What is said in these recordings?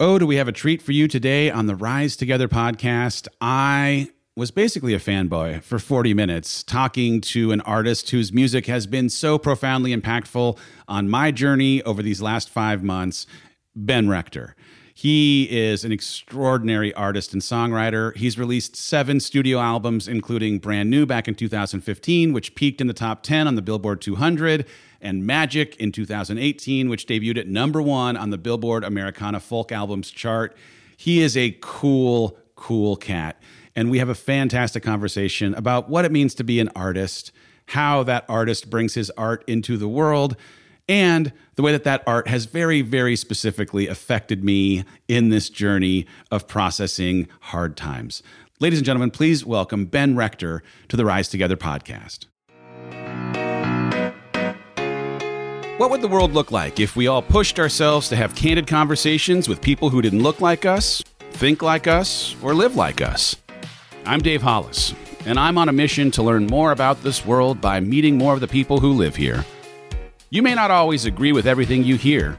Oh, do we have a treat for you today on the Rise Together podcast? I was basically a fanboy for 40 minutes talking to an artist whose music has been so profoundly impactful on my journey over these last five months, Ben Rector. He is an extraordinary artist and songwriter. He's released seven studio albums, including Brand New back in 2015, which peaked in the top 10 on the Billboard 200 and Magic in 2018, which debuted at number one on the Billboard Americana Folk Albums chart. He is a cool, cool cat. And we have a fantastic conversation about what it means to be an artist, how that artist brings his art into the world, and the way that that art has very, very specifically affected me in this journey of processing hard times. Ladies and gentlemen, please welcome Ben Rector to the Rise Together podcast. What would the world look like if we all pushed ourselves to have candid conversations with people who didn't look like us, think like us, or live like us? I'm Dave Hollis, and I'm on a mission to learn more about this world by meeting more of the people who live here. You may not always agree with everything you hear,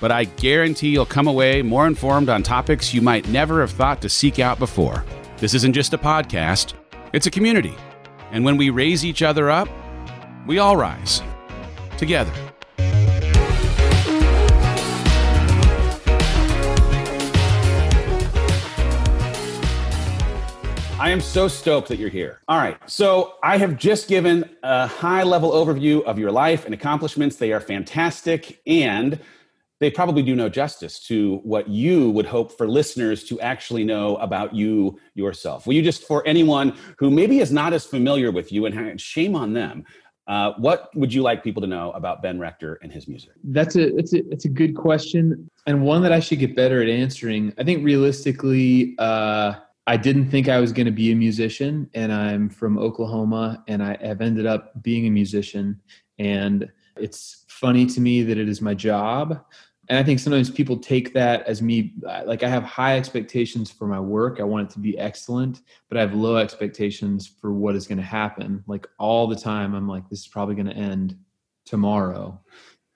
but I guarantee you'll come away more informed on topics you might never have thought to seek out before. This isn't just a podcast, it's a community. And when we raise each other up, we all rise together. I am so stoked that you're here. All right. So, I have just given a high level overview of your life and accomplishments. They are fantastic and they probably do no justice to what you would hope for listeners to actually know about you yourself. Will you just, for anyone who maybe is not as familiar with you, and shame on them, uh, what would you like people to know about Ben Rector and his music? That's a that's a that's a good question, and one that I should get better at answering. I think realistically, uh, I didn't think I was going to be a musician, and I'm from Oklahoma, and I have ended up being a musician. And it's funny to me that it is my job. And I think sometimes people take that as me, like I have high expectations for my work. I want it to be excellent, but I have low expectations for what is going to happen. Like all the time, I'm like, this is probably going to end tomorrow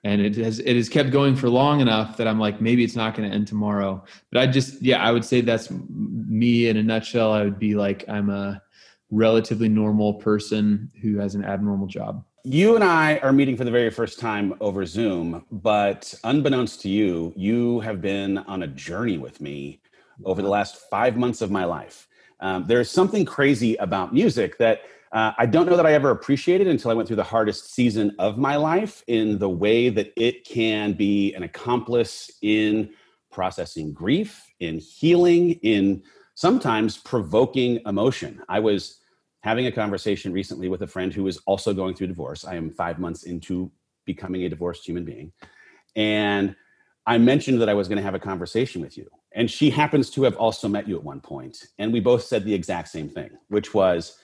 and it has it has kept going for long enough that I'm like maybe it's not going to end tomorrow. But I just yeah, I would say that's me in a nutshell. I would be like I'm a relatively normal person who has an abnormal job. You and I are meeting for the very first time over Zoom, but unbeknownst to you, you have been on a journey with me over the last five months of my life. Um, there's something crazy about music that uh, I don't know that I ever appreciated until I went through the hardest season of my life in the way that it can be an accomplice in processing grief, in healing, in sometimes provoking emotion. I was having a conversation recently with a friend who is also going through divorce. I am five months into becoming a divorced human being. And I mentioned that I was going to have a conversation with you. And she happens to have also met you at one point. And we both said the exact same thing, which was,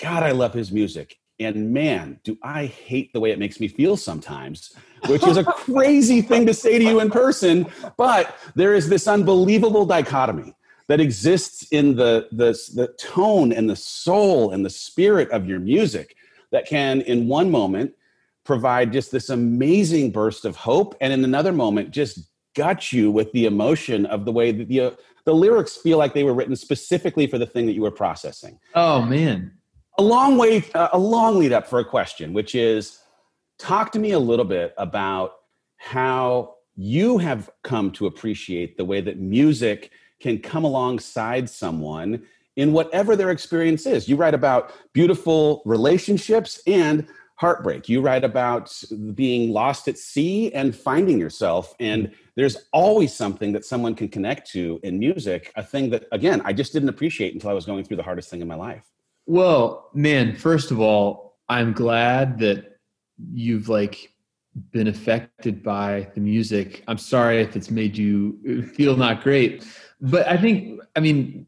God, I love his music. And man, do I hate the way it makes me feel sometimes, which is a crazy thing to say to you in person. But there is this unbelievable dichotomy that exists in the, the, the tone and the soul and the spirit of your music that can, in one moment, provide just this amazing burst of hope, and in another moment, just gut you with the emotion of the way that the uh, the lyrics feel like they were written specifically for the thing that you were processing. Oh man, a long way, a long lead up for a question, which is, talk to me a little bit about how you have come to appreciate the way that music can come alongside someone in whatever their experience is. You write about beautiful relationships and heartbreak. You write about being lost at sea and finding yourself. And there's always something that someone can connect to in music, a thing that, again, I just didn't appreciate until I was going through the hardest thing in my life. Well, man, first of all, I'm glad that you've like been affected by the music. I'm sorry if it's made you feel not great, but I think I mean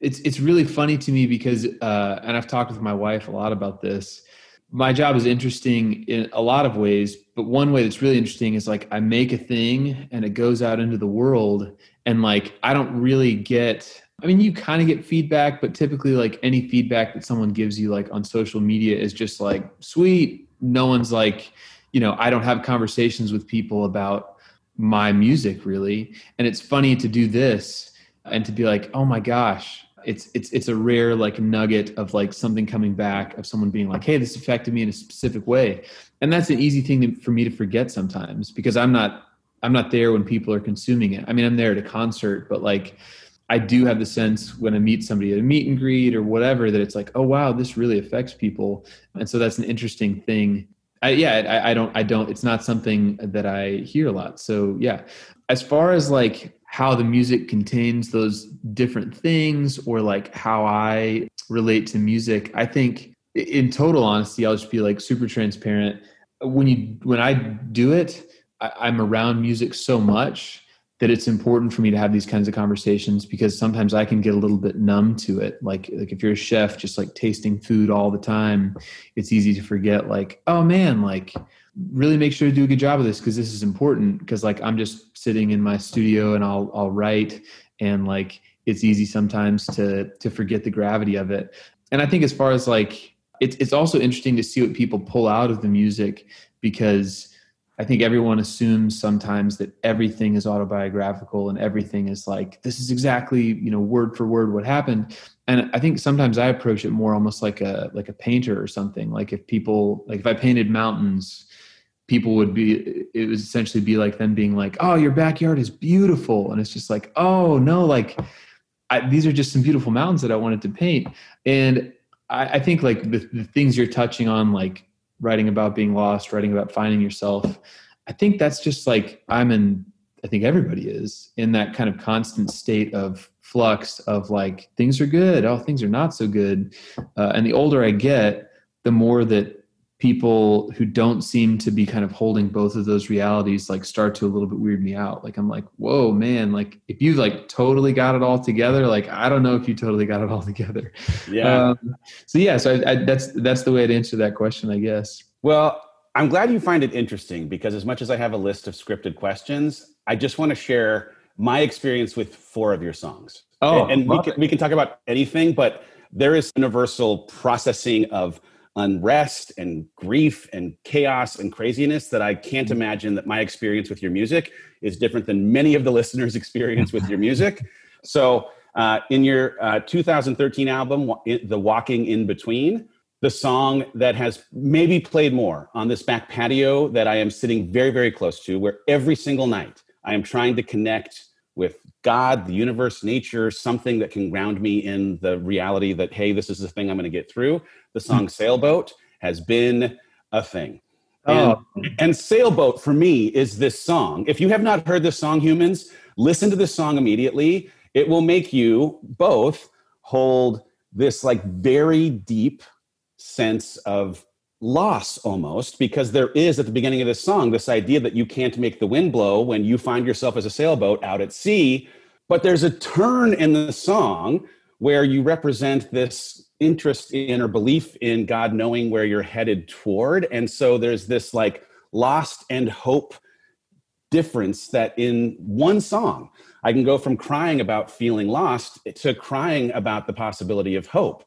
it's it's really funny to me because uh, and I've talked with my wife a lot about this. My job is interesting in a lot of ways, but one way that's really interesting is like I make a thing and it goes out into the world, and like I don't really get. I mean, you kind of get feedback, but typically, like any feedback that someone gives you, like on social media, is just like sweet. No one's like, you know, I don't have conversations with people about my music really. And it's funny to do this and to be like, oh my gosh, it's it's it's a rare like nugget of like something coming back of someone being like, hey, this affected me in a specific way. And that's an easy thing to, for me to forget sometimes because I'm not I'm not there when people are consuming it. I mean, I'm there at a concert, but like I do have the sense when I meet somebody at a meet and greet or whatever that it's like, oh wow, this really affects people. And so that's an interesting thing I, yeah, I, I, don't, I don't, it's not something that I hear a lot. So yeah, as far as like how the music contains those different things or like how I relate to music, I think in total honesty, I'll just be like super transparent. When you, when I do it, I, I'm around music so much that it's important for me to have these kinds of conversations because sometimes I can get a little bit numb to it. Like like if you're a chef just like tasting food all the time, it's easy to forget like, oh man, like really make sure to do a good job of this because this is important because like I'm just sitting in my studio and I'll I'll write and like it's easy sometimes to to forget the gravity of it. And I think as far as like it's it's also interesting to see what people pull out of the music because I think everyone assumes sometimes that everything is autobiographical and everything is like this is exactly you know word for word what happened. And I think sometimes I approach it more almost like a like a painter or something. Like if people like if I painted mountains, people would be it would essentially be like them being like, "Oh, your backyard is beautiful," and it's just like, "Oh no, like I, these are just some beautiful mountains that I wanted to paint." And I, I think like the, the things you're touching on, like writing about being lost, writing about finding yourself. I think that's just like I'm in, I think everybody is in that kind of constant state of flux of like things are good, oh, things are not so good. Uh, and the older I get, the more that people who don't seem to be kind of holding both of those realities like start to a little bit weird me out. Like i'm like whoa man like if you like totally got it all together like i don't know if you totally got it all together. Yeah. Um, so yeah so I, I, that's that's the way to answer that question i guess. Well i'm glad you find it interesting because as much as i have a list of scripted questions i just want to share my experience with four of your songs. Oh and, and we, can, we can talk about anything but there is universal processing of unrest and grief and chaos and craziness that I can't mm-hmm. imagine that my experience with your music is different than many of the listeners' experience with your music. So, uh, in your uh, 2013 album, The Walking in Between, the song that has maybe played more on this back patio that I am sitting very, very close to, where every single night I am trying to connect with God, the universe, nature, something that can ground me in the reality that, hey, this is the thing I'm going to get through. The song hmm. Sailboat has been a thing. And, oh. and Sailboat for me is this song. If you have not heard this song, humans, listen to this song immediately. It will make you both hold this like very deep sense of loss almost because there is at the beginning of this song this idea that you can't make the wind blow when you find yourself as a sailboat out at sea but there's a turn in the song where you represent this interest in or belief in God knowing where you're headed toward and so there's this like lost and hope difference that in one song I can go from crying about feeling lost to crying about the possibility of hope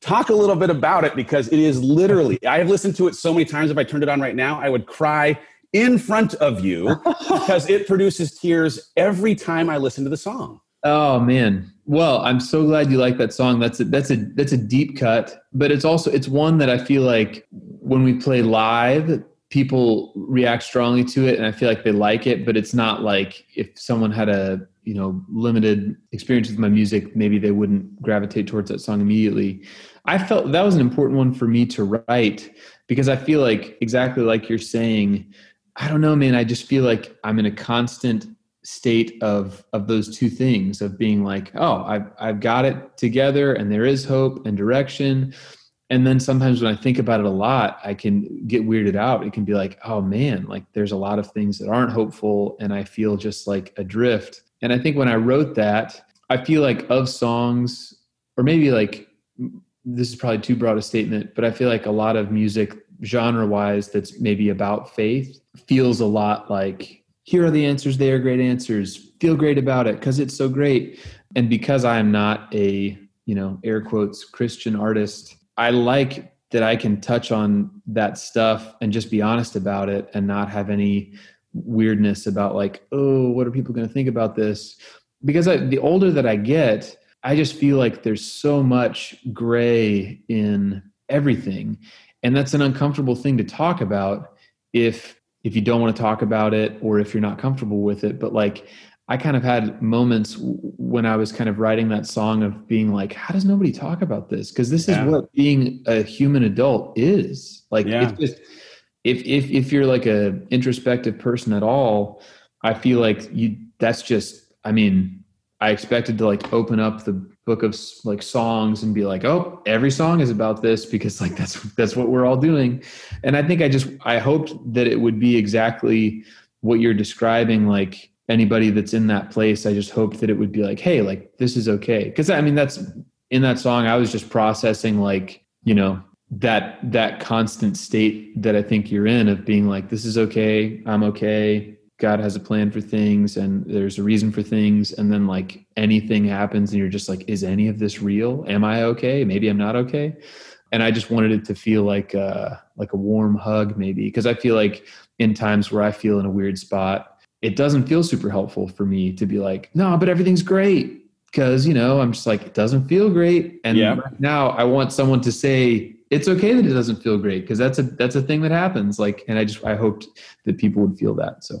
talk a little bit about it because it is literally i have listened to it so many times if i turned it on right now i would cry in front of you because it produces tears every time I listen to the song. Oh man. Well, I'm so glad you like that song. That's a, that's a that's a deep cut, but it's also it's one that I feel like when we play live, people react strongly to it and I feel like they like it, but it's not like if someone had a, you know, limited experience with my music, maybe they wouldn't gravitate towards that song immediately. I felt that was an important one for me to write because I feel like exactly like you're saying, I don't know, man, I just feel like I'm in a constant state of of those two things of being like oh i've i've got it together and there is hope and direction. And then sometimes when i think about it a lot i can get weirded out. It can be like oh man like there's a lot of things that aren't hopeful and i feel just like adrift. And i think when i wrote that i feel like of songs or maybe like this is probably too broad a statement but i feel like a lot of music genre wise that's maybe about faith feels a lot like here are the answers. They are great answers. Feel great about it because it's so great. And because i'm not a you know air quotes christian artist i like that i can touch on that stuff and just be honest about it and not have any weirdness about like oh what are people going to think about this? Because I, the older that i get i just feel like there's so much gray in everything. And that's an uncomfortable thing to talk about if if you don't want to talk about it or if you're not comfortable with it but like i kind of had moments when i was kind of writing that song of being like how does nobody talk about this because this yeah. is what being a human adult is like yeah. it's just if if if you're like a introspective person at all i feel like you that's just i mean i expected to like open up the book of like songs and be like oh every song is about this because like that's that's what we're all doing. And i think i just i hoped that it would be exactly what you're describing like anybody that's in that place i just hoped that it would be like hey like this is okay. Because i mean that's in that song i was just processing like you know that that constant state that i think you're in of being like this is okay i'm okay God has a plan for things and there's a reason for things. And then like anything happens and you're just like, is any of this real? Am I okay? Maybe I'm not okay. And I just wanted it to feel like uh like a warm hug maybe because I feel like in times where I feel in a weird spot, it doesn't feel super helpful for me to be like, no, but everything's great. Cause you know, I'm just like, it doesn't feel great. And yeah. right now I want someone to say it's okay that it doesn't feel great because that's a that's a thing that happens. Like, and I just I hoped that people would feel that. So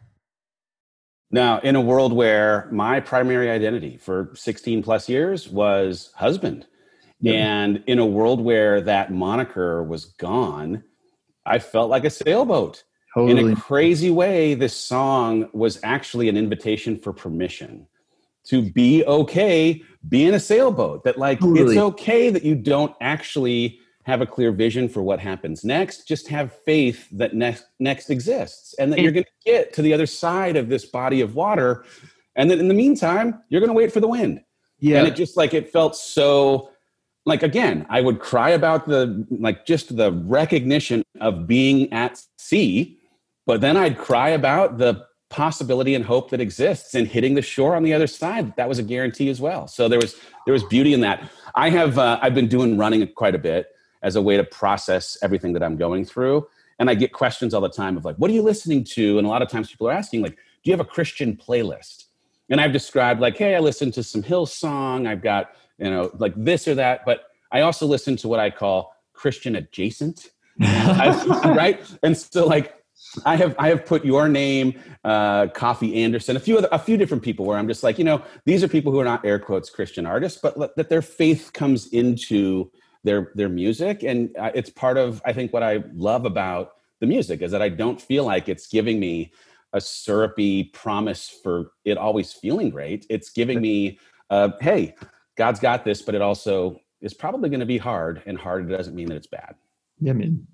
Now, in a world where my primary identity for 16 plus years was husband, and in a world where that moniker was gone, I felt like a sailboat. Totally. In a crazy way, this song was actually an invitation for permission to be okay being a sailboat. That, like, totally. it's okay that you don't actually have a clear vision for what happens next just have faith that next next exists and that you're going to get to the other side of this body of water. And then in the meantime you're going to wait for the wind. Yeah. And it just like it felt so like again i would cry about the like just the recognition of being at sea but then i'd cry about the possibility and hope that exists in hitting the shore on the other side. That was a guarantee as well. So there was there was beauty in that. I have uh, i've been doing running quite a bit as a way to process everything that I'm going through. And I get questions all the time of like, what are you listening to? And a lot of times people are asking, like, do you have a Christian playlist? And I've described like, hey, I listen to some Hillsong. I've got, you know, like this or that. But I also listen to what I call Christian adjacent. right? And so like I have I have put your name, uh, Coffee Anderson, a few other, a few different people where I'm just like, you know, these are people who are not air quotes Christian artists, but that their faith comes into their their music. And uh, it's part of i think what i love about the music is that i don't feel like it's giving me a syrupy promise for it always feeling great. It's giving me uh, hey god's got this but it also is probably going to be hard and hard doesn't mean that it's bad. Yeah man.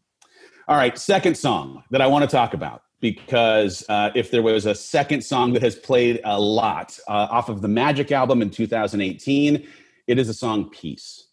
All right second song that i want to talk about because uh, if there was a second song that has played a lot uh, off of the Magic album in 2018, it is a song Peace.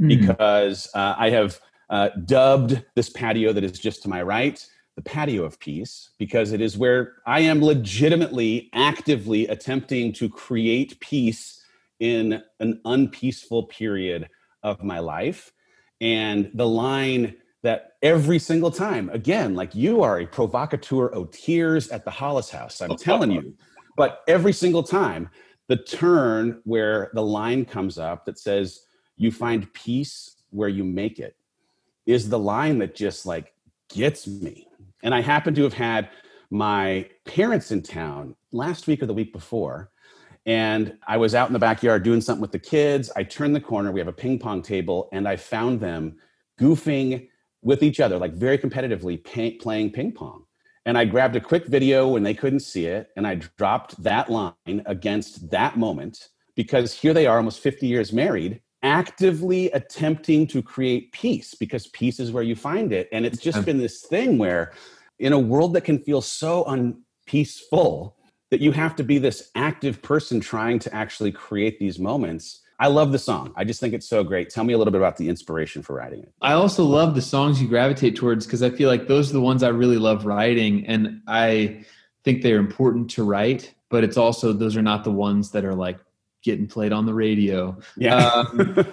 Mm. Because uh, I have uh, dubbed this patio that is just to my right the patio of peace, because it is where I am legitimately, actively attempting to create peace in an unpeaceful period of my life. And the line that every single time, again, like you are a provocateur of tears at the Hollis house, I'm telling you, but every single time, the turn where the line comes up that says, you find peace where you make it is the line that just like gets me. And I happen to have had my parents in town last week or the week before. And I was out in the backyard doing something with the kids. I turned the corner, we have a ping pong table, and I found them goofing with each other, like very competitively pay, playing ping pong. And I grabbed a quick video when they couldn't see it, and I dropped that line against that moment because here they are, almost 50 years married, actively attempting to create peace because peace is where you find it. And it's just been this thing where, in a world that can feel so unpeaceful, that you have to be this active person trying to actually create these moments I love the song. I just think it's so great. Tell me a little bit about the inspiration for writing it. I also love the songs you gravitate towards because I feel like those are the ones I really love writing. And I think they're important to write, but it's also, those are not the ones that are like getting played on the radio. Yeah. Um,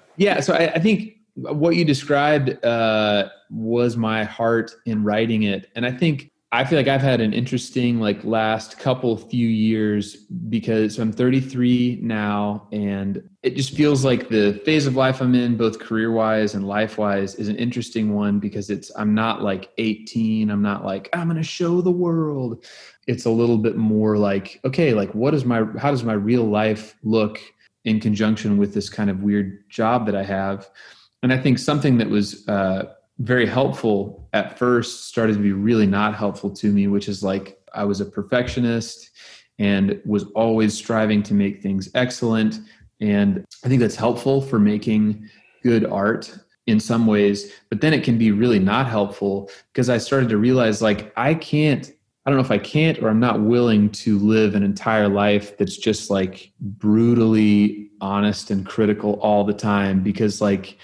yeah. So I, I, think what you described uh, was my heart in writing it. And I think I feel like I've had an interesting like last couple few years because I'm 33 now and it just feels like the phase of life I'm in both career wise and life wise is an interesting one because it's I'm not like 18 I'm not like I'm going to show the world. It's a little bit more like okay like what is my how does my real life look in conjunction with this kind of weird job that I have? And I think something that was uh very helpful at first started to be really not helpful to me, which is like I was a perfectionist and was always striving to make things excellent. And I think that's helpful for making good art in some ways, but then it can be really not helpful because I started to realize like I can't I don't know if I can't or I'm not willing to live an entire life that's just like brutally honest and critical all the time because like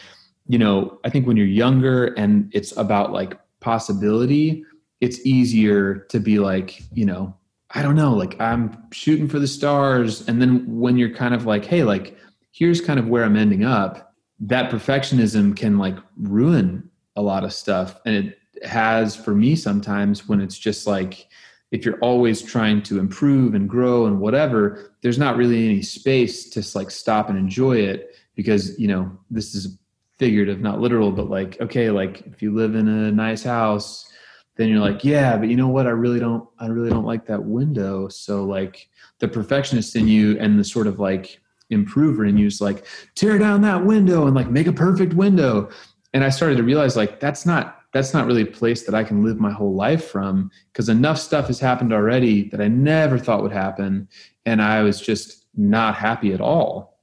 you know, I think when you're younger and it's about like possibility, it's easier to be like, you know, I don't know, like I'm shooting for the stars. And then when you're kind of like, hey, like, here's kind of where I'm ending up, that perfectionism can like ruin a lot of stuff. And it has for me sometimes when it's just like, if you're always trying to improve and grow and whatever, there's not really any space to like stop and enjoy it because, you know, this is figurative, not literal, but like, okay, like if you live in a nice house, then you're like, yeah, but you know what? I really don't, I really don't like that window. So like the perfectionist in you and the sort of like improver in you is like, tear down that window and like make a perfect window. And I started to realize like, that's not, that's not really a place that I can live my whole life from because enough stuff has happened already that I never thought would happen. And I was just not happy at all.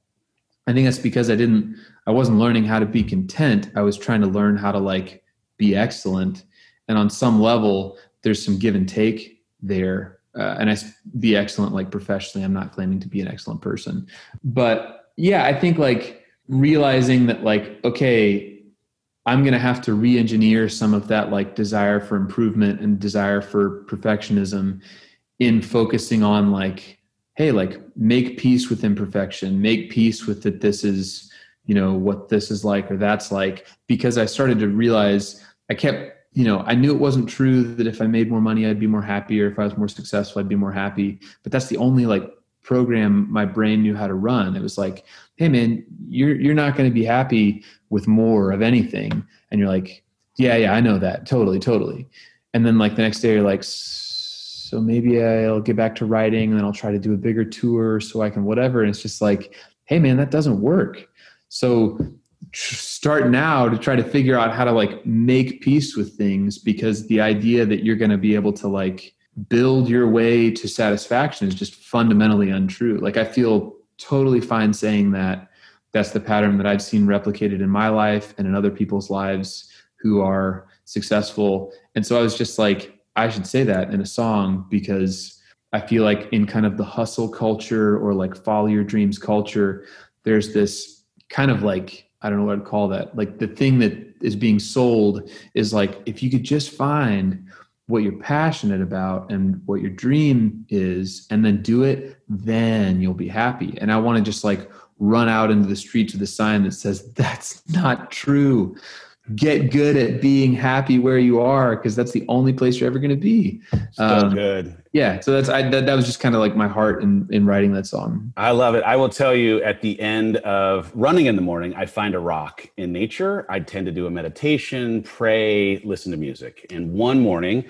I think that's because I didn't I wasn't learning how to be content. I was trying to learn how to like be excellent. And on some level, there's some give and take there. Uh, and I be excellent like professionally. I'm not claiming to be an excellent person, but yeah, I think like realizing that like okay, I'm going to have to re-engineer some of that like desire for improvement and desire for perfectionism in focusing on like hey like make peace with imperfection make peace with that this is you know what this is like or that's like because i started to realize i kept you know i knew it wasn't true that if i made more money i'd be more happy or if i was more successful i'd be more happy. But that's the only like program my brain knew how to run. It was like hey man you're you're not going to be happy with more of anything. And you're like yeah yeah i know that. Totally totally. And then like the next day you're like so maybe i'll get back to writing and then i'll try to do a bigger tour so i can whatever. And it's just like hey man that doesn't work so start now to try to figure out how to like make peace with things because the idea that you're going to be able to like build your way to satisfaction is just fundamentally untrue. Like I feel totally fine saying that that's the pattern that I've seen replicated in my life and in other people's lives who are successful. And so I was just like, I should say that in a song because I feel like in kind of the hustle culture or like follow your dreams culture, there's this kind of like, I don't know what I'd call that. Like the thing that is being sold is like, if you could just find what you're passionate about and what your dream is and then do it, then you'll be happy. And I want to just like run out into the streets with a sign that says, that's not true get good at being happy where you are because that's the only place you're ever going to be. So um, good. Yeah. So that's I that, that was just kind of like my heart in in writing that song. I love it. I will tell you at the end of running in the morning, I find a rock in nature. I tend to do a meditation, pray, listen to music. And one morning,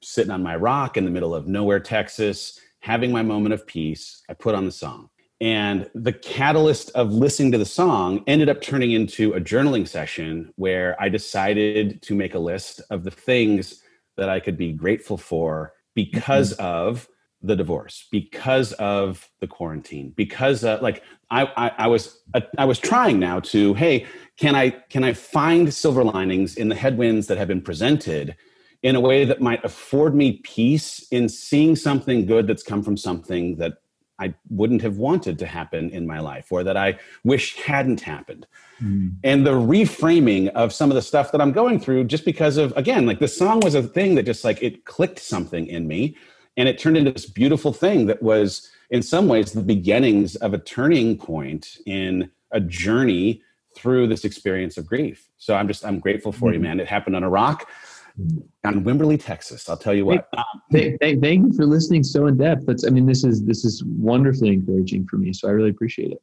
sitting on my rock in the middle of nowhere, Texas, having my moment of peace, I put on the song. And the catalyst of listening to the song ended up turning into a journaling session where I decided to make a list of the things that I could be grateful for because mm-hmm. of the divorce, because of the quarantine, because uh, like I, I, I was uh, I was trying now to hey can I can I find silver linings in the headwinds that have been presented in a way that might afford me peace in seeing something good that's come from something that I wouldn't have wanted to happen in my life or that I wish hadn't happened. Mm. And the reframing of some of the stuff that I'm going through just because of, again, like the song was a thing that just like it clicked something in me and it turned into this beautiful thing that was, in some ways, the beginnings of a turning point in a journey through this experience of grief. So I'm just, I'm grateful for mm. you, man. It happened on a rock on Wimberley, Texas. I'll tell you what. Thank, um, thank, thank you for listening so in depth. That's, I mean, this is this is wonderfully encouraging for me. So I really appreciate it.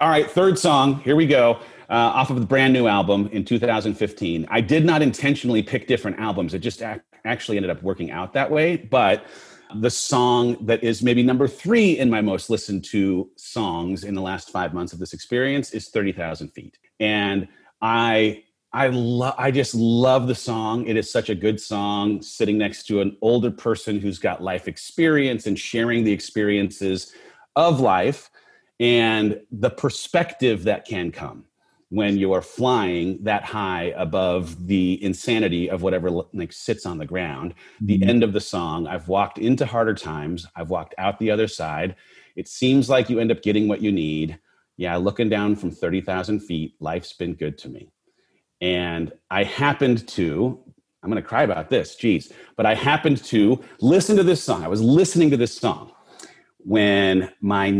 All right, third song. Here we go. Uh, off of the brand new album in 2015. I did not intentionally pick different albums. It just ac- actually ended up working out that way. But the song that is maybe number three in my most listened to songs in the last five months of this experience is 30,000 Feet. And I I love I just love the song. It is such a good song sitting next to an older person who's got life experience and sharing the experiences of life and the perspective that can come when you are flying that high above the insanity of whatever like sits on the ground. The mm-hmm. end of the song i've walked into harder times. I've walked out the other side. It seems like you end up getting what you need. Yeah looking down from 30000 feet life's been good to me. And I happened to, I'm going to cry about this, geez, but I happened to listen to this song. I was listening to this song when my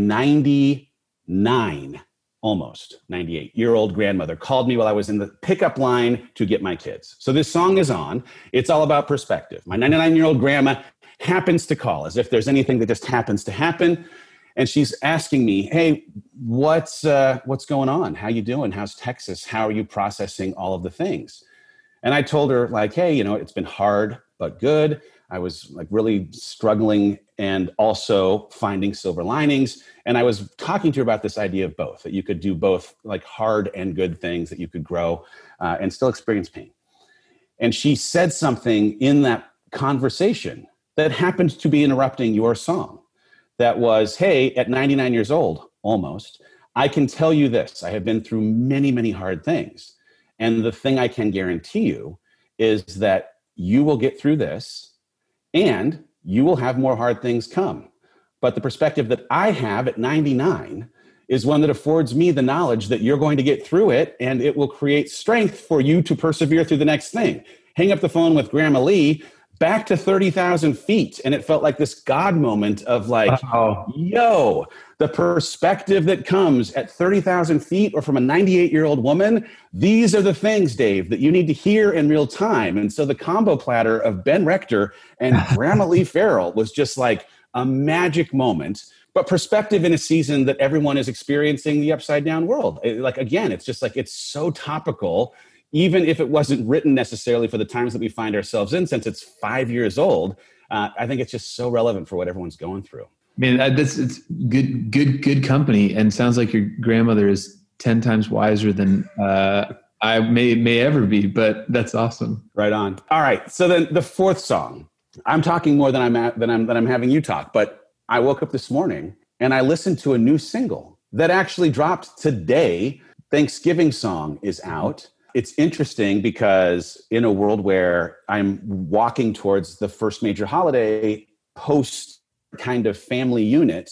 99, almost 98 year old grandmother called me while I was in the pickup line to get my kids. So this song is on. It's all about perspective. My 99 year old grandma happens to call as if there's anything that just happens to happen and she's asking me, "Hey, what's uh, what's going on? How you doing? How's Texas? How are you processing all of the things?" And I told her, like, "Hey, you know, it's been hard but good. I was like really struggling and also finding silver linings. And I was talking to her about this idea of both that you could do both like hard and good things, that you could grow uh, and still experience pain. And she said something in that conversation that happened to be interrupting your song that was, hey, at 99 years old, almost, I can tell you this I have been through many, many hard things. And the thing I can guarantee you is that you will get through this and you will have more hard things come. But the perspective that I have at 99 is one that affords me the knowledge that you're going to get through it and it will create strength for you to persevere through the next thing. Hang up the phone with Grandma Lee back to 30,000 feet. And it felt like this God moment of like, oh. yo, the perspective that comes at 30,000 feet or from a 98 year old woman. These are the things, Dave, that you need to hear in real time. And so the combo platter of Ben Rector and Grandma Lee Farrell was just like a magic moment. But perspective in a season that everyone is experiencing the upside down world. Like, again, it's just like it's so topical even if it wasn't written necessarily for the times that we find ourselves in, since it's five years old, uh, I think it's just so relevant for what everyone's going through. Man, that's it's good, good, good company, and sounds like your grandmother is ten times wiser than uh, I may may ever be. But that's awesome. Right on. All right. So then the fourth song. I'm talking more than I'm at, than I'm than I'm having you talk. But I woke up this morning and I listened to a new single that actually dropped today. Thanksgiving song is out. It's interesting because in a world where I'm walking towards the first major holiday post kind of family unit,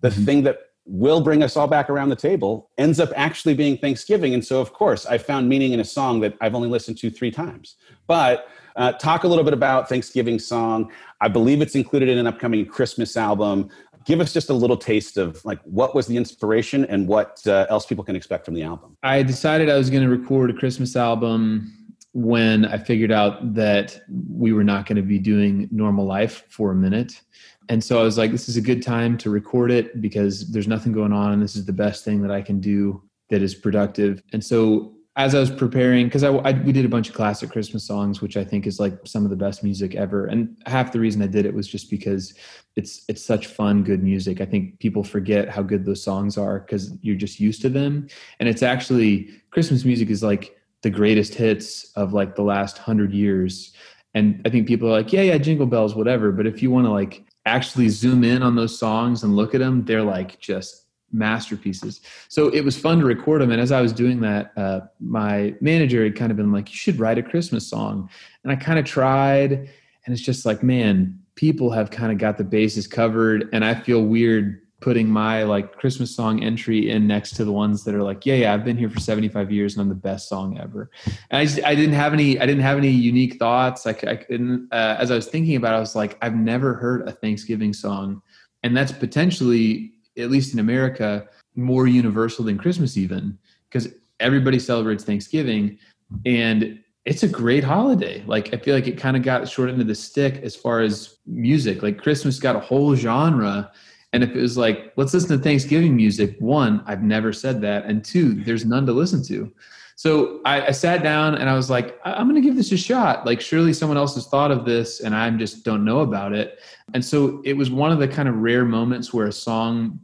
the mm-hmm. thing that will bring us all back around the table ends up actually being Thanksgiving. And so, of course, I found meaning in a song that I've only listened to three times. But uh, talk a little bit about Thanksgiving song. I believe it's included in an upcoming Christmas album. Give us just a little taste of like what was the inspiration and what uh, else people can expect from the album. I decided I was going to record a Christmas album when I figured out that we were not going to be doing normal life for a minute. And so I was like, this is a good time to record it because there's nothing going on. And this is the best thing that I can do that is productive. And so as I was preparing, because I, I, we did a bunch of classic Christmas songs, which I think is like some of the best music ever. And half the reason I did it was just because it's it's such fun, good music. I think people forget how good those songs are because you're just used to them. And it's actually Christmas music is like the greatest hits of like the last hundred years. And I think people are like, yeah, yeah, jingle bells, whatever. But if you want to like actually zoom in on those songs and look at them, they're like just masterpieces. So it was fun to record them. And as I was doing that, uh, my manager had kind of been like, you should write a Christmas song. And I kind of tried, and it's just like, man, people have kind of got the bases covered. And I feel weird putting my like Christmas song entry in next to the ones that are like, yeah, yeah, I've been here for 75 years and I'm the best song ever. And I, just, I didn't have any, I didn't have any unique thoughts. I, I couldn't, uh, as I was thinking about it, I was like, I've never heard a Thanksgiving song. And that's potentially, at least in America, more universal than Christmas even because everybody celebrates Thanksgiving and it's a great holiday. Like I feel like it kind of got short into the stick as far as music. Like Christmas got a whole genre and if it was like, let's listen to Thanksgiving music, one, I've never said that. And two, there's none to listen to. So I, I sat down and I was like, I'm going to give this a shot. Like, surely someone else has thought of this and I just don't know about it. And so it was one of the kind of rare moments where a song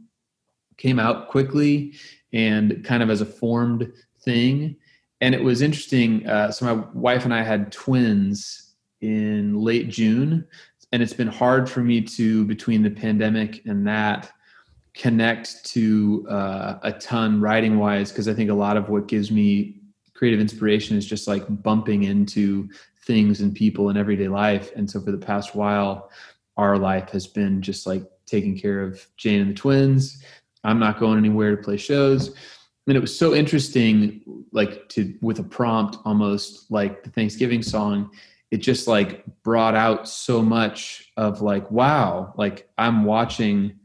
came out quickly and kind of as a formed thing. And it was interesting. Uh, so my wife and I had twins in late June and it's been hard for me to between the pandemic and that connect to uh, a ton writing wise because i think a lot of what gives me creative inspiration is just like bumping into things and people in everyday life. And so for the past while our life has been just like taking care of jane and the twins. I'm not going anywhere to play shows. And it was so interesting like to with a prompt almost like the thanksgiving song it just like brought out so much of like wow like i'm watching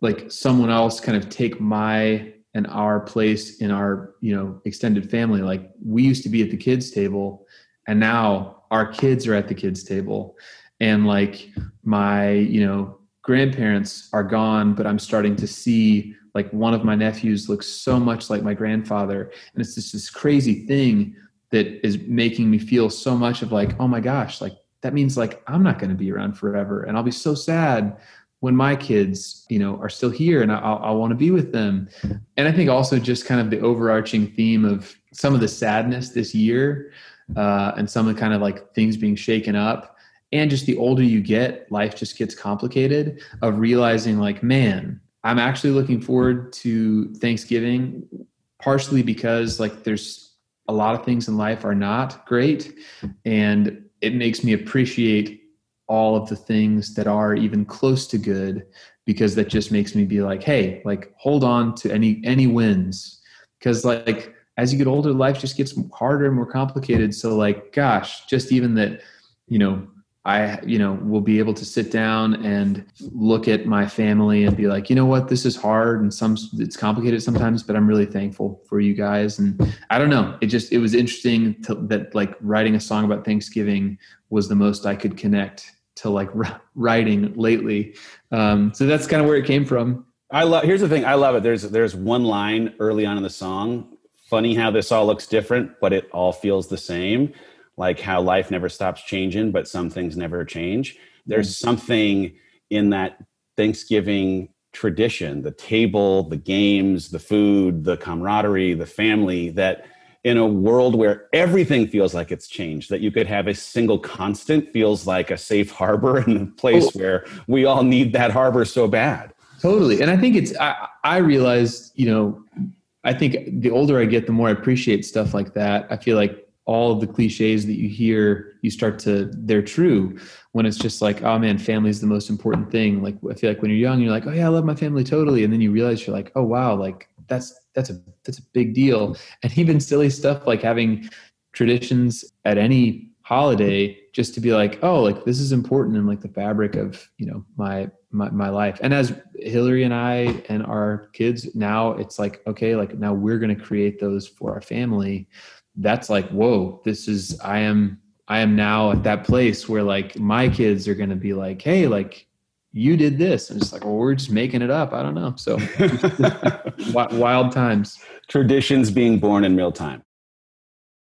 like someone else kind of take my and our place in our you know extended family. Like we used to be at the kids table and now our kids are at the kids table. And like my you know grandparents are gone but i'm starting to see like one of my nephews looks so much like my grandfather. And it's just this crazy thing that is making me feel so much of like, oh my gosh, like that means like I'm not going to be around forever, and I'll be so sad when my kids, you know, are still here, and I'll, I'll want to be with them. And I think also just kind of the overarching theme of some of the sadness this year, uh, and some of the kind of like things being shaken up, and just the older you get, life just gets complicated. Of realizing like, man, I'm actually looking forward to Thanksgiving, partially because like there's a lot of things in life are not great and it makes me appreciate all of the things that are even close to good because that just makes me be like hey like hold on to any any wins. Because like as you get older life just gets harder and more complicated. So like gosh just even that you know I, you know, will be able to sit down and look at my family and be like, you know what, this is hard and some it's complicated sometimes, but I'm really thankful for you guys. And I don't know, it just it was interesting to, that like writing a song about Thanksgiving was the most I could connect to like writing lately. Um, so that's kind of where it came from. I love. Here's the thing. I love it. There's there's one line early on in the song funny how this all looks different, but it all feels the same. Like how life never stops changing, but some things never change. There's mm-hmm. something in that Thanksgiving tradition the table, the games, the food, the camaraderie, the family that in a world where everything feels like it's changed, that you could have a single constant feels like a safe harbor and a place oh. where we all need that harbor so bad. Totally. And I think it's, I, I realized, you know, I think the older I get, the more I appreciate stuff like that. I feel like all of the cliches that you hear, you start to, they're true when it's just like, oh man, family is the most important thing. Like, I feel like when you're young, you're like, oh yeah, I love my family totally. And then you realize you're like, oh wow, like that's, that's a, that's a big deal. And even silly stuff like having traditions at any holiday just to be like, oh, like this is important in like the fabric of, you know, my, my, my life. And as Hillary and I and our kids now it's like, okay, like now we're going to create those for our family that's like whoa this is i am i am now at that place where like my kids are going to be like hey like you did this. And it's like well we're just making it up. I don't know. So wild times. Traditions being born in real time.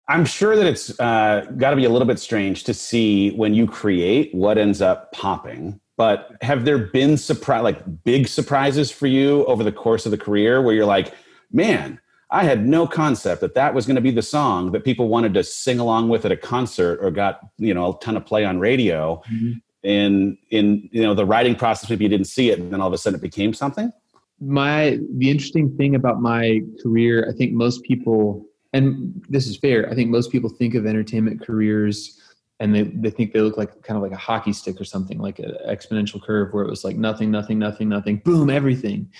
I'm sure that it's uh, got to be a little bit strange to see when you create what ends up popping but have there been surprise like big surprises for you over the course of the career where you're like man I had no concept that that was going to be the song that people wanted to sing along with at a concert or got you know a ton of play on radio. Mm-hmm. In in you know the writing process, maybe you didn't see it, and then all of a sudden it became something. My the interesting thing about my career, I think most people, and this is fair. I think most people think of entertainment careers and they, they think they look like kind of like a hockey stick or something like an exponential curve where it was like nothing nothing nothing nothing boom everything.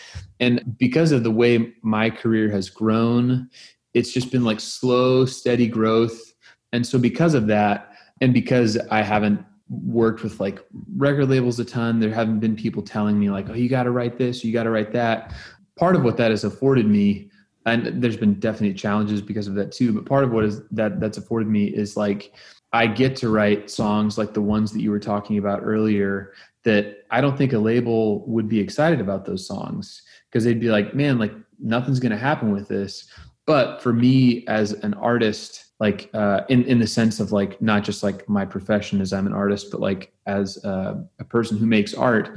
And because of the way my career has grown it's just been like slow steady growth. And so because of that and because i haven't worked with like record labels a ton there haven't been people telling me like oh you got to write this you got to write that. Part of what that has afforded me and there's been definite challenges because of that too but part of what is that that's afforded me is like I get to write songs like the ones that you were talking about earlier that I don't think a label would be excited about those songs because they'd be like, man, like nothing's going to happen with this. But for me as an artist, like uh, in in the sense of like not just like my profession as I'm an artist, but like as a, a person who makes art,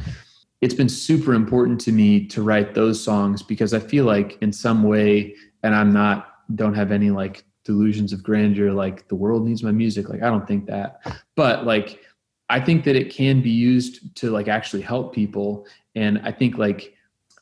it's been super important to me to write those songs because I feel like in some way, and I'm not don't have any like delusions of grandeur like the world needs my music. Like i don't think that. But like i think that it can be used to like actually help people. And i think like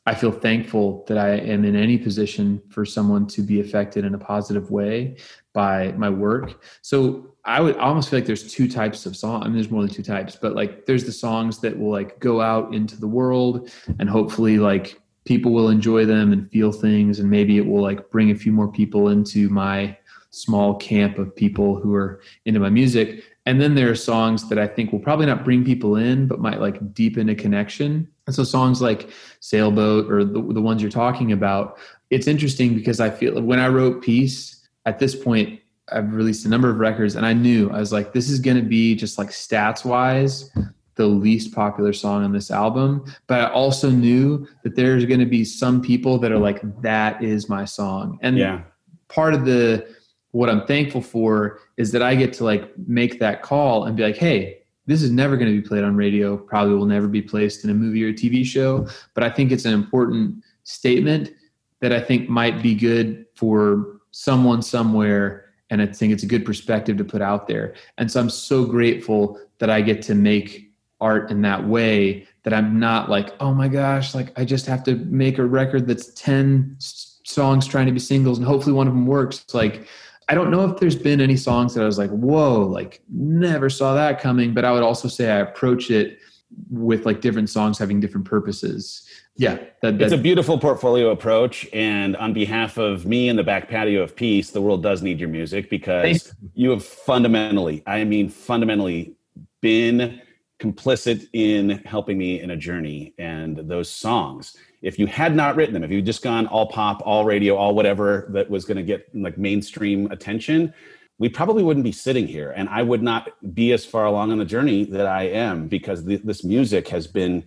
i feel thankful that i am in any position for someone to be affected in a positive way by my work so i would almost feel like there's two types of song. I mean, there's more than two types but like there's the songs that will like go out into the world and hopefully like people will enjoy them and feel things and maybe it will like bring a few more people into my small camp of people who are into my music. And then there are songs that I think will probably not bring people in, but might like deepen a connection. And so songs like Sailboat or the, the ones you're talking about, it's interesting because I feel when I wrote Peace, at this point, I've released a number of records and I knew I was like, this is going to be just like stats wise, the least popular song on this album. But I also knew that there's going to be some people that are like, that is my song. And yeah. part of the, what I'm thankful for is that I get to like make that call and be like, hey, this is never going to be played on radio, probably will never be placed in a movie or a TV show. But I think it's an important statement that I think might be good for someone somewhere. And I think it's a good perspective to put out there. And so I'm so grateful that I get to make art in that way that I'm not like, oh my gosh, like I just have to make a record that's 10 songs trying to be singles and hopefully one of them works. Like, I don't know if there's been any songs that I was like, whoa, like never saw that coming. But I would also say I approach it with like different songs having different purposes. Yeah. That, that, it's a beautiful portfolio approach. And on behalf of me and the back patio of peace, the world does need your music because you have fundamentally, I mean, fundamentally been complicit in helping me in a journey. And those songs if you had not written them, if you'd just gone all pop, all radio, all whatever that was going to get like mainstream attention, we probably wouldn't be sitting here. And I would not be as far along on the journey that I am because th- this music has been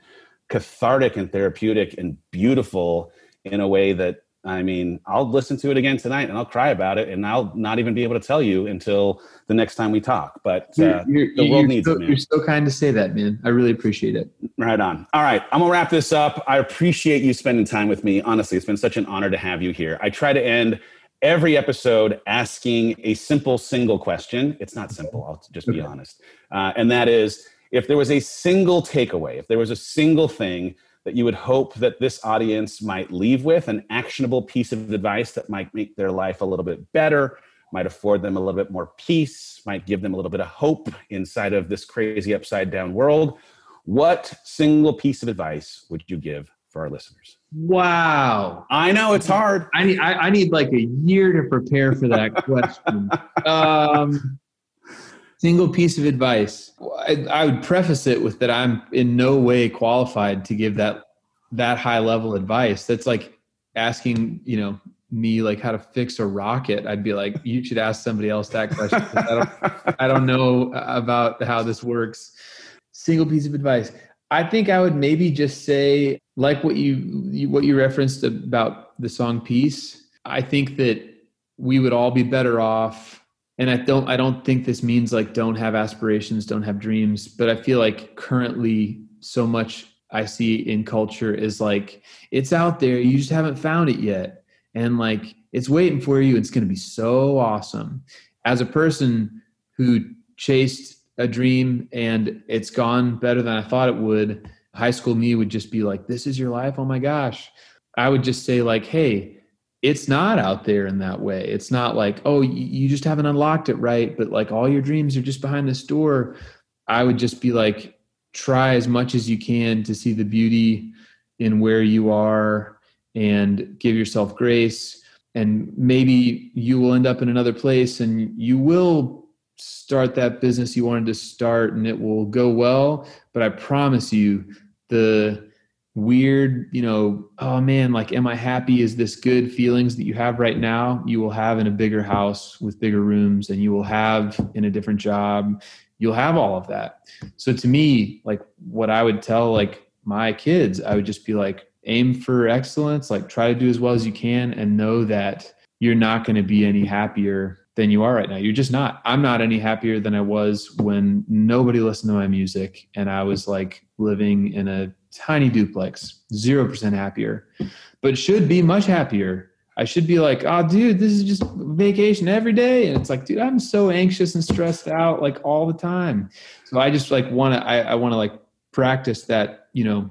cathartic and therapeutic and beautiful in a way that I mean, I'll listen to it again tonight and I'll cry about it, and I'll not even be able to tell you until the next time we talk. But uh, You're, the you're, world needs so, it, man. you're so kind to say that, man. I really appreciate it. Right on. All right, I'm gonna wrap this up. I appreciate you spending time with me. Honestly, it's been such an honor to have you here. I try to end every episode asking a simple single question. It's not simple. I'll just be Okay. honest, uh, and that is if there was a single takeaway, if there was a single thing that you would hope that this audience might leave with, an actionable piece of advice that might make their life a little bit better, might afford them a little bit more peace, might give them a little bit of hope inside of this crazy upside down world. What single piece of advice would you give for our listeners? Wow. I know it's hard. I need I, I need like a year to prepare for that question. um, single piece of advice. I, I would preface it with that I'm in no way qualified to give that that high level advice. That's like asking you know me like how to fix a rocket. I'd be like, you should ask somebody else that question I don't I don't know about how this works. Single piece of advice. I think I would maybe just say, like what you, what you referenced about the song "Peace." I think that we would all be better off, and I don't I don't think this means like don't have aspirations, don't have dreams, but I feel like currently so much I see in culture is like it's out there, you just haven't found it yet, and like it's waiting for you. It's going to be so awesome. As a person who chased a dream and it's gone better than I thought it would, high school me would just be like, This is your life. Oh my gosh. I would just say, like, hey, it's not out there in that way. It's not like, oh, you just haven't unlocked it right, but like all your dreams are just behind this door. I would just be like, try as much as you can to see the beauty in where you are and give yourself grace. And maybe you will end up in another place and you will start that business you wanted to start and it will go well. But I promise you, the weird, you know, oh man, like, am I happy? Is this good feelings that you have right now? You will have in a bigger house with bigger rooms and you will have in a different job. You'll have all of that. So to me, like, what I would tell like my kids, I would just be like, aim for excellence, like, try to do as well as you can and know that you're not going to be any happier than you are right now. You're just not. I'm not any happier than I was when nobody listened to my music and I was like living in a tiny duplex, 0% happier, but should be much happier. I should be like, oh, dude, this is just vacation every day. And it's like, dude, I'm so anxious and stressed out like all the time. So I just like want to, I, I want to like practice that, you know,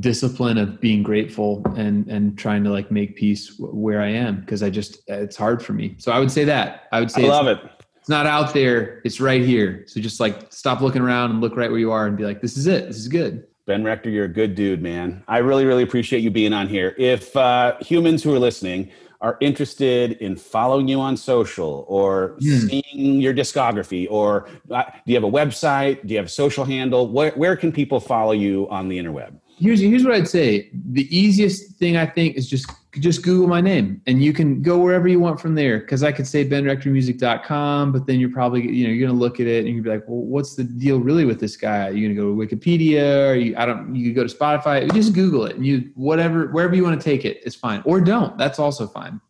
discipline of being grateful and and trying to like make peace w- where I am because I just it's hard for me. So I would say that I would I say love it. it's not out there. It's right here. So just like stop looking around and look right where you are and be like, this is it. This is good. Ben Rector, you're a good dude, man. I really, really appreciate you being on here. If uh, humans who are listening are interested in following you on social or Hmm. seeing your discography, or uh, do you have a website? Do you have a social handle? Where, where can people follow you on the interweb? Here's here's what I'd say. The easiest thing I think is just just Google my name and you can go wherever you want from there. Cause I could say benrectormusic.com, but then you're probably you know, you're gonna look at it and you'd be like, well, what's the deal really with this guy? Are you gonna go to Wikipedia or you I don't you go to Spotify, just Google it and you whatever wherever you want to take it, it's fine. Or don't. That's also fine.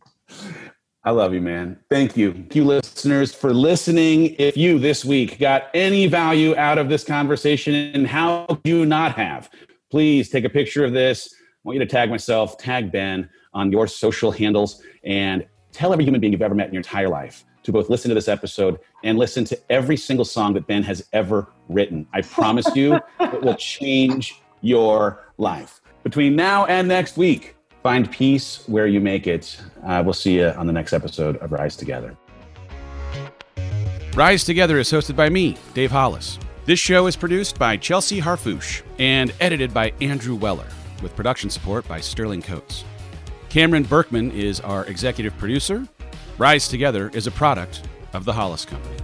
I love you, man. Thank you. Thank you, listeners, for listening. If you this week got any value out of this conversation, and how you not have, please take a picture of this. I want you to tag myself, tag Ben on your social handles, and tell every human being you've ever met in your entire life to both listen to this episode and listen to every single song that Ben has ever written. I promise you, it will change your life. Between now and next week, find peace where you make it. Uh, we'll see you on the next episode of Rise Together. Rise Together is hosted by me, Dave Hollis. This show is produced by Chelsea Harfouche and edited by Andrew Weller, with production support by Sterling Coates. Cameron Berkman is our executive producer. Rise Together is a product of the Hollis Company.